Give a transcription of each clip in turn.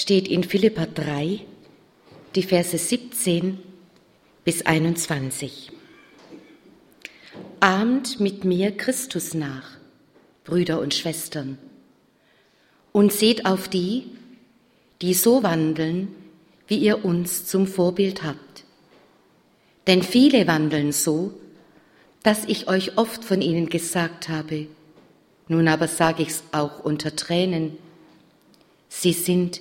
steht in Philippa 3, die Verse 17 bis 21. Ahmt mit mir Christus nach, Brüder und Schwestern, und seht auf die, die so wandeln, wie ihr uns zum Vorbild habt. Denn viele wandeln so, dass ich euch oft von ihnen gesagt habe, nun aber sage ich's auch unter Tränen, sie sind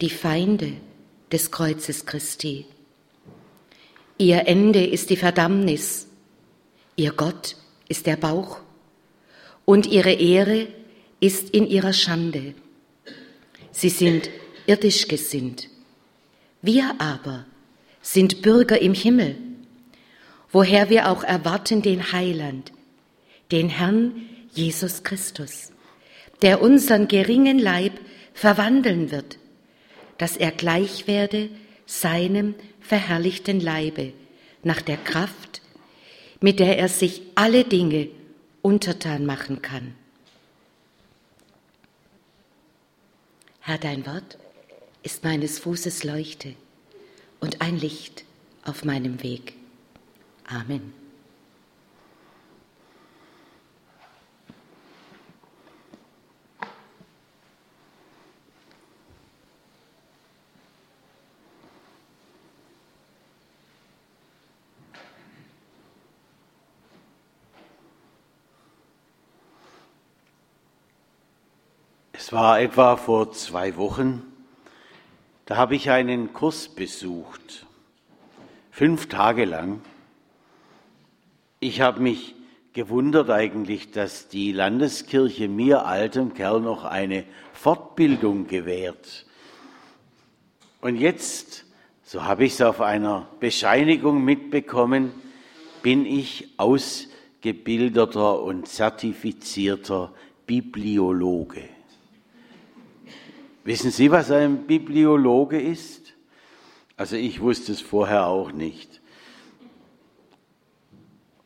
die Feinde des Kreuzes Christi. Ihr Ende ist die Verdammnis, ihr Gott ist der Bauch und ihre Ehre ist in ihrer Schande. Sie sind irdisch gesinnt. Wir aber sind Bürger im Himmel, woher wir auch erwarten den Heiland, den Herrn Jesus Christus, der unseren geringen Leib verwandeln wird, dass er gleich werde seinem verherrlichten Leibe nach der Kraft, mit der er sich alle Dinge untertan machen kann. Herr, dein Wort ist meines Fußes Leuchte und ein Licht auf meinem Weg. Amen. Es war etwa vor zwei Wochen, da habe ich einen Kurs besucht, fünf Tage lang. Ich habe mich gewundert eigentlich, dass die Landeskirche mir altem Kerl noch eine Fortbildung gewährt. Und jetzt, so habe ich es auf einer Bescheinigung mitbekommen, bin ich ausgebildeter und zertifizierter Bibliologe. Wissen Sie, was ein Bibliologe ist? Also ich wusste es vorher auch nicht.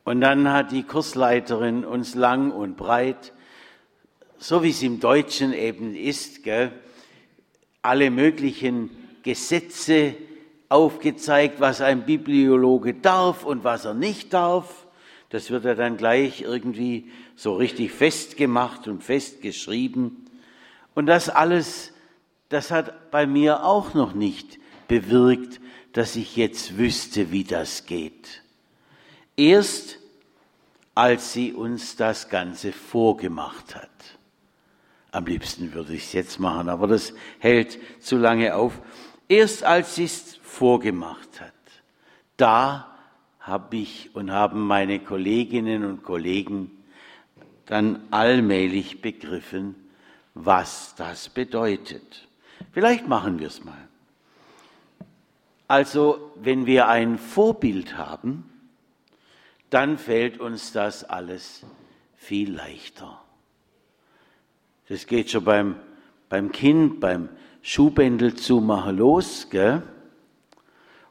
Und dann hat die Kursleiterin uns lang und breit, so wie es im Deutschen eben ist, gell, alle möglichen Gesetze aufgezeigt, was ein Bibliologe darf und was er nicht darf. Das wird ja dann gleich irgendwie so richtig festgemacht und festgeschrieben. Und das alles das hat bei mir auch noch nicht bewirkt, dass ich jetzt wüsste, wie das geht. Erst als sie uns das Ganze vorgemacht hat. Am liebsten würde ich es jetzt machen, aber das hält zu lange auf. Erst als sie es vorgemacht hat, da habe ich und haben meine Kolleginnen und Kollegen dann allmählich begriffen, was das bedeutet. Vielleicht machen wir es mal. Also, wenn wir ein Vorbild haben, dann fällt uns das alles viel leichter. Das geht schon beim, beim Kind, beim Schuhbändel zumachen los, gell?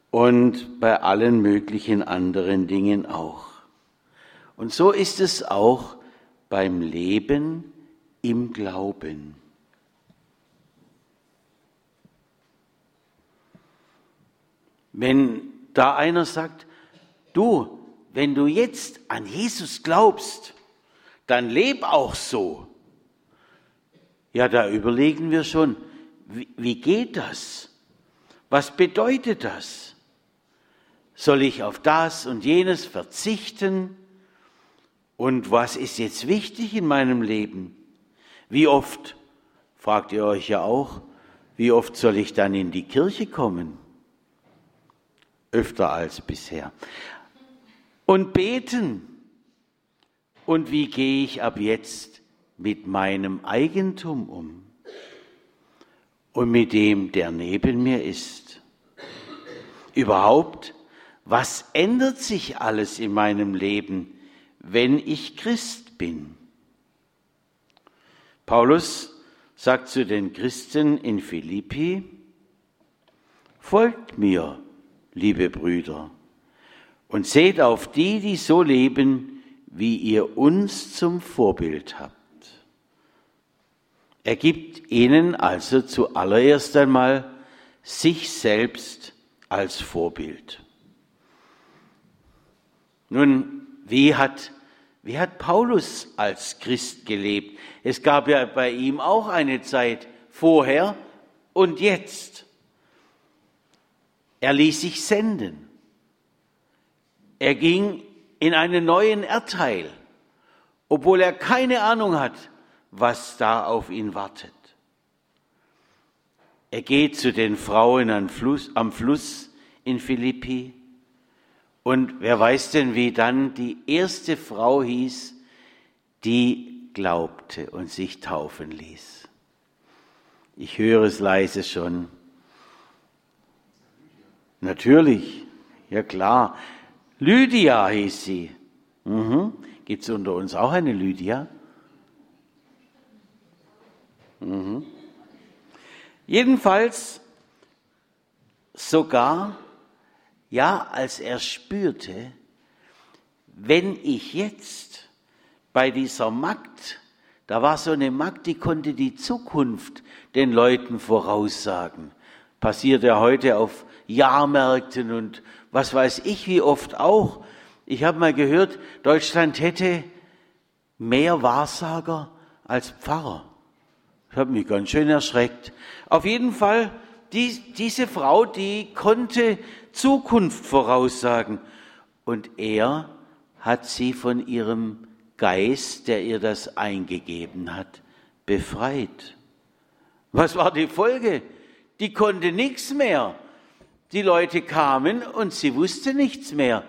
Und bei allen möglichen anderen Dingen auch. Und so ist es auch beim Leben im Glauben. Wenn da einer sagt, du, wenn du jetzt an Jesus glaubst, dann leb auch so. Ja, da überlegen wir schon, wie, wie geht das? Was bedeutet das? Soll ich auf das und jenes verzichten? Und was ist jetzt wichtig in meinem Leben? Wie oft, fragt ihr euch ja auch, wie oft soll ich dann in die Kirche kommen? Öfter als bisher. Und beten. Und wie gehe ich ab jetzt mit meinem Eigentum um? Und mit dem, der neben mir ist? Überhaupt, was ändert sich alles in meinem Leben, wenn ich Christ bin? Paulus sagt zu den Christen in Philippi, folgt mir, liebe Brüder, und seht auf die, die so leben, wie ihr uns zum Vorbild habt. Er gibt ihnen also zuallererst einmal sich selbst als Vorbild. Nun, wie hat, wie hat Paulus als Christ gelebt? Es gab ja bei ihm auch eine Zeit vorher und jetzt. Er ließ sich senden. Er ging in einen neuen Erdteil, obwohl er keine Ahnung hat, was da auf ihn wartet. Er geht zu den Frauen am Fluss, am Fluss in Philippi. Und wer weiß denn, wie dann die erste Frau hieß, die glaubte und sich taufen ließ. Ich höre es leise schon. Natürlich, ja klar. Lydia hieß sie. Mhm. Gibt es unter uns auch eine Lydia? Mhm. Jedenfalls sogar, ja, als er spürte, wenn ich jetzt bei dieser Magd, da war so eine Magd, die konnte die Zukunft den Leuten voraussagen. Passiert ja heute auf Jahrmärkten und was weiß ich wie oft auch. Ich habe mal gehört, Deutschland hätte mehr Wahrsager als Pfarrer. Ich habe mich ganz schön erschreckt. Auf jeden Fall, die, diese Frau, die konnte Zukunft voraussagen. Und er hat sie von ihrem Geist, der ihr das eingegeben hat, befreit. Was war die Folge? Die konnte nichts mehr. Die Leute kamen und sie wusste nichts mehr.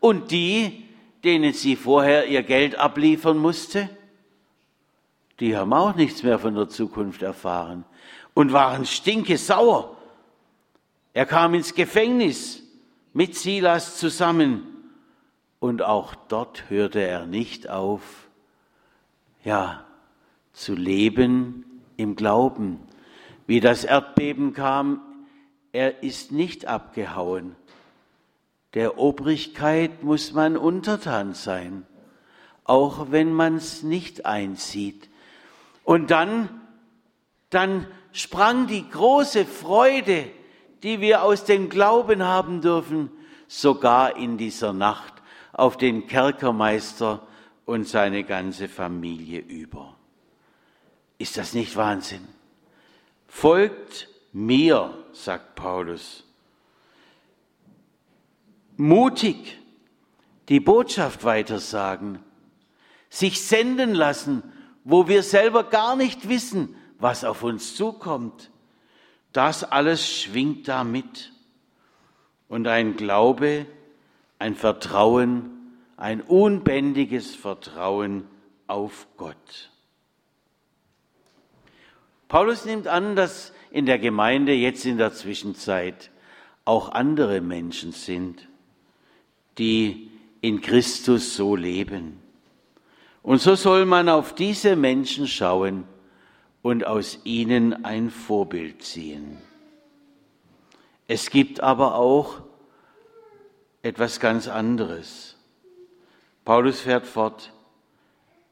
Und die, denen sie vorher ihr Geld abliefern musste, die haben auch nichts mehr von der Zukunft erfahren und waren stinkesauer. Er kam ins Gefängnis mit Silas zusammen und auch dort hörte er nicht auf, ja, zu leben im Glauben. Wie das Erdbeben kam, er ist nicht abgehauen. Der Obrigkeit muss man untertan sein, auch wenn man es nicht einsieht. Und dann, dann sprang die große Freude, die wir aus dem Glauben haben dürfen, sogar in dieser Nacht auf den Kerkermeister und seine ganze Familie über. Ist das nicht Wahnsinn? Folgt mir, sagt Paulus. Mutig die Botschaft weitersagen, sich senden lassen wo wir selber gar nicht wissen, was auf uns zukommt. Das alles schwingt da mit. Und ein Glaube, ein Vertrauen, ein unbändiges Vertrauen auf Gott. Paulus nimmt an, dass in der Gemeinde jetzt in der Zwischenzeit auch andere Menschen sind, die in Christus so leben. Und so soll man auf diese Menschen schauen und aus ihnen ein Vorbild ziehen. Es gibt aber auch etwas ganz anderes. Paulus fährt fort.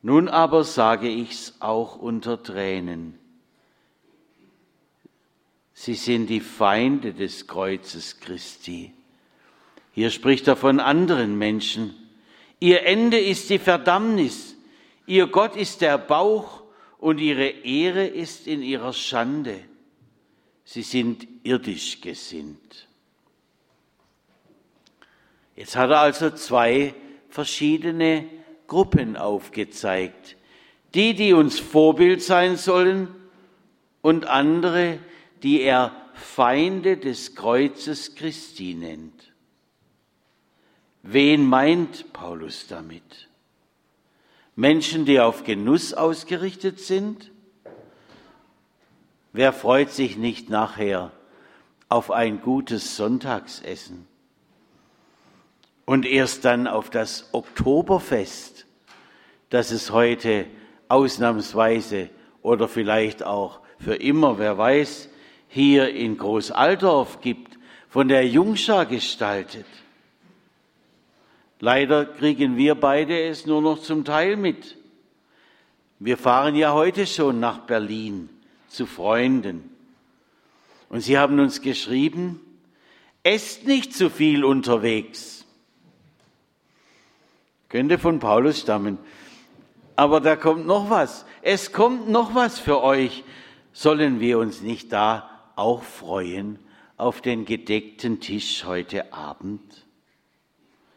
Nun aber sage ich's auch unter Tränen. Sie sind die Feinde des Kreuzes Christi. Hier spricht er von anderen Menschen. Ihr Ende ist die Verdammnis Ihr Gott ist der Bauch und ihre Ehre ist in ihrer Schande. Sie sind irdisch gesinnt. Jetzt hat er also zwei verschiedene Gruppen aufgezeigt. Die, die uns Vorbild sein sollen und andere, die er Feinde des Kreuzes Christi nennt. Wen meint Paulus damit? Menschen, die auf Genuss ausgerichtet sind? Wer freut sich nicht nachher auf ein gutes Sonntagsessen? Und erst dann auf das Oktoberfest, das es heute ausnahmsweise oder vielleicht auch für immer, wer weiß, hier in Großaldorf gibt, von der Jungschar gestaltet. Leider kriegen wir beide es nur noch zum Teil mit. Wir fahren ja heute schon nach Berlin zu Freunden. Und sie haben uns geschrieben, esst nicht zu viel unterwegs. Könnte von Paulus stammen. Aber da kommt noch was. Es kommt noch was für euch. Sollen wir uns nicht da auch freuen auf den gedeckten Tisch heute Abend?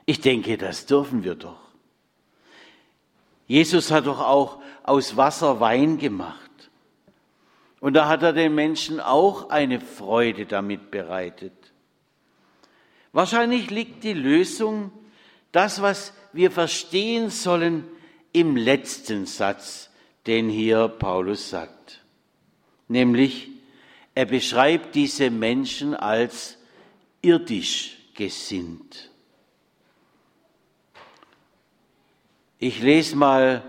Ich denke, das dürfen wir doch. Jesus hat doch auch aus Wasser Wein gemacht. Und da hat er den Menschen auch eine Freude damit bereitet. Wahrscheinlich liegt die Lösung, das, was wir verstehen sollen, im letzten Satz, den hier Paulus sagt. Nämlich, er beschreibt diese Menschen als irdisch gesinnt. Ich lese mal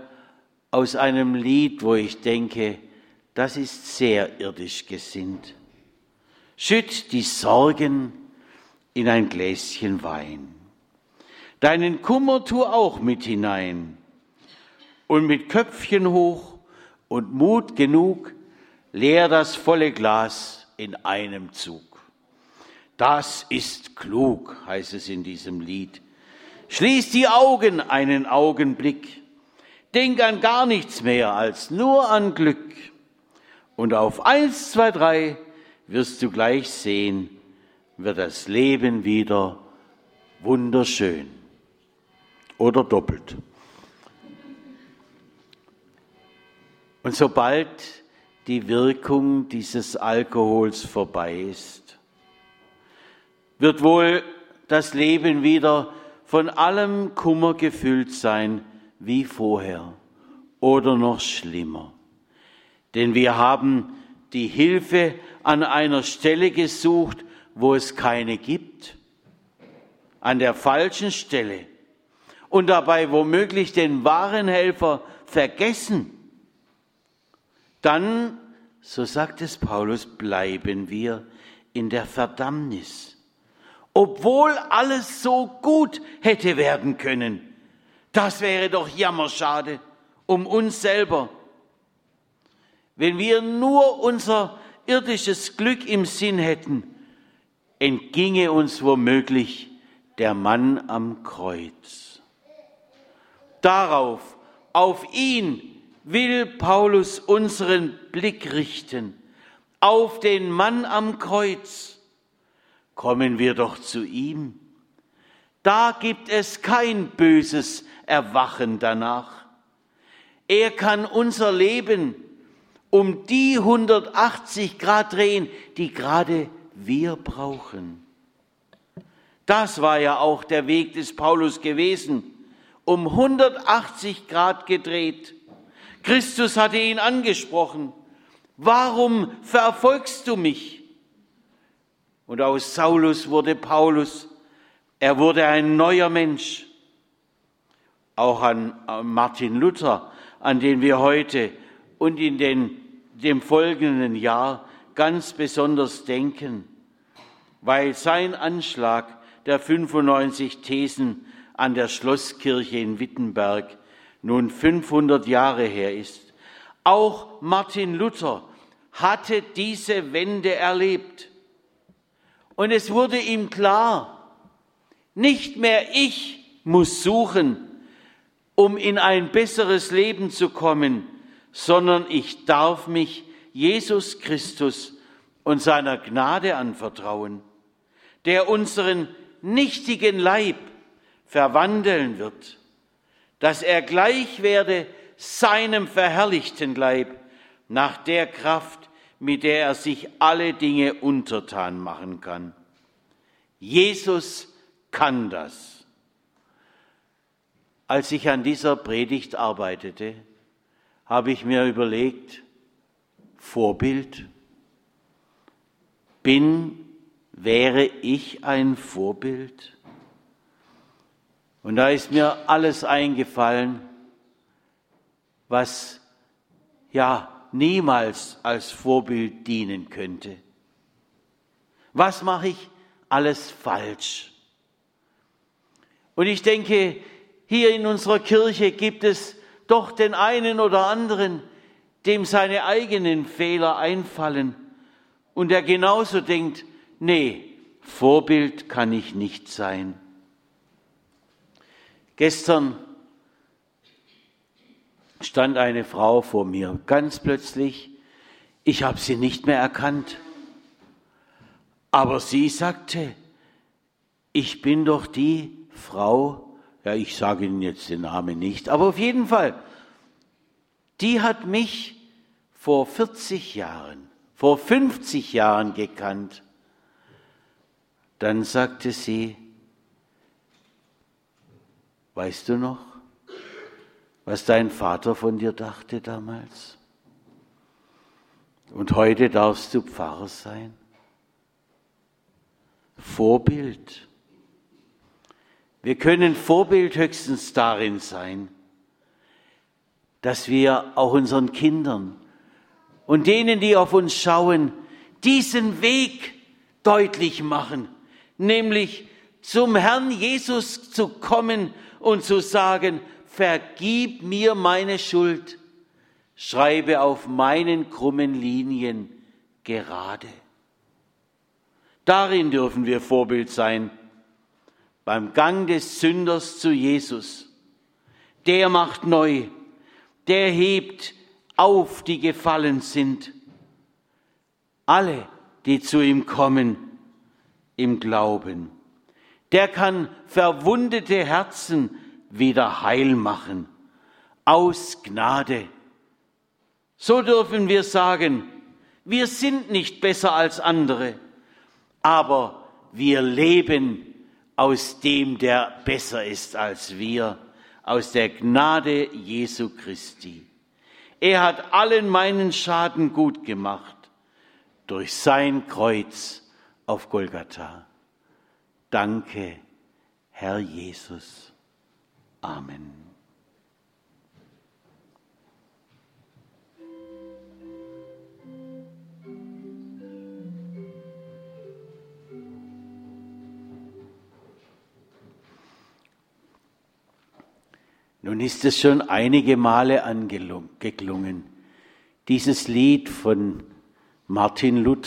aus einem Lied, wo ich denke, das ist sehr irdisch gesinnt. Schütt die Sorgen in ein Gläschen Wein. Deinen Kummer tu auch mit hinein. Und mit Köpfchen hoch und Mut genug leer das volle Glas in einem Zug. Das ist klug, heißt es in diesem Lied. Schließ die Augen einen Augenblick. Denk an gar nichts mehr als nur an Glück. Und auf eins, zwei, drei wirst du gleich sehen, wird das Leben wieder wunderschön oder doppelt. Und sobald die Wirkung dieses Alkohols vorbei ist, wird wohl das Leben wieder von allem Kummer gefüllt sein wie vorher oder noch schlimmer. Denn wir haben die Hilfe an einer Stelle gesucht, wo es keine gibt, an der falschen Stelle und dabei womöglich den wahren Helfer vergessen. Dann, so sagt es Paulus, bleiben wir in der Verdammnis obwohl alles so gut hätte werden können. Das wäre doch jammerschade um uns selber. Wenn wir nur unser irdisches Glück im Sinn hätten, entginge uns womöglich der Mann am Kreuz. Darauf, auf ihn will Paulus unseren Blick richten, auf den Mann am Kreuz kommen wir doch zu ihm. Da gibt es kein böses Erwachen danach. Er kann unser Leben um die 180 Grad drehen, die gerade wir brauchen. Das war ja auch der Weg des Paulus gewesen, um 180 Grad gedreht. Christus hatte ihn angesprochen. Warum verfolgst du mich? Und aus Saulus wurde Paulus. Er wurde ein neuer Mensch. Auch an Martin Luther, an den wir heute und in den, dem folgenden Jahr ganz besonders denken, weil sein Anschlag der 95 Thesen an der Schlosskirche in Wittenberg nun 500 Jahre her ist. Auch Martin Luther hatte diese Wende erlebt. Und es wurde ihm klar, nicht mehr ich muss suchen, um in ein besseres Leben zu kommen, sondern ich darf mich Jesus Christus und seiner Gnade anvertrauen, der unseren nichtigen Leib verwandeln wird, dass er gleich werde seinem verherrlichten Leib nach der Kraft, mit der er sich alle Dinge untertan machen kann. Jesus kann das. Als ich an dieser Predigt arbeitete, habe ich mir überlegt, Vorbild, bin, wäre ich ein Vorbild? Und da ist mir alles eingefallen, was ja niemals als Vorbild dienen könnte. Was mache ich alles falsch? Und ich denke, hier in unserer Kirche gibt es doch den einen oder anderen, dem seine eigenen Fehler einfallen und der genauso denkt, nee, Vorbild kann ich nicht sein. Gestern stand eine Frau vor mir, ganz plötzlich, ich habe sie nicht mehr erkannt. Aber sie sagte, ich bin doch die Frau, ja, ich sage Ihnen jetzt den Namen nicht, aber auf jeden Fall, die hat mich vor 40 Jahren, vor 50 Jahren gekannt. Dann sagte sie, weißt du noch, was dein Vater von dir dachte damals? Und heute darfst du Pfarrer sein. Vorbild. Wir können Vorbild höchstens darin sein, dass wir auch unseren Kindern und denen, die auf uns schauen, diesen Weg deutlich machen, nämlich zum Herrn Jesus zu kommen und zu sagen, vergib mir meine Schuld, schreibe auf meinen krummen Linien gerade. Darin dürfen wir Vorbild sein, beim Gang des Sünders zu Jesus. Der macht neu, der hebt auf, die gefallen sind. Alle, die zu ihm kommen im Glauben. Der kann verwundete Herzen wieder heil machen, aus Gnade. So dürfen wir sagen, wir sind nicht besser als andere aber wir leben aus dem, der besser ist als wir, aus der Gnade Jesu Christi. Er hat allen meinen Schaden gut gemacht durch sein Kreuz auf Golgatha. Danke, Herr Jesus. Amen. Nun ist es schon einige Male angeklungen, dieses Lied von Martin Luther.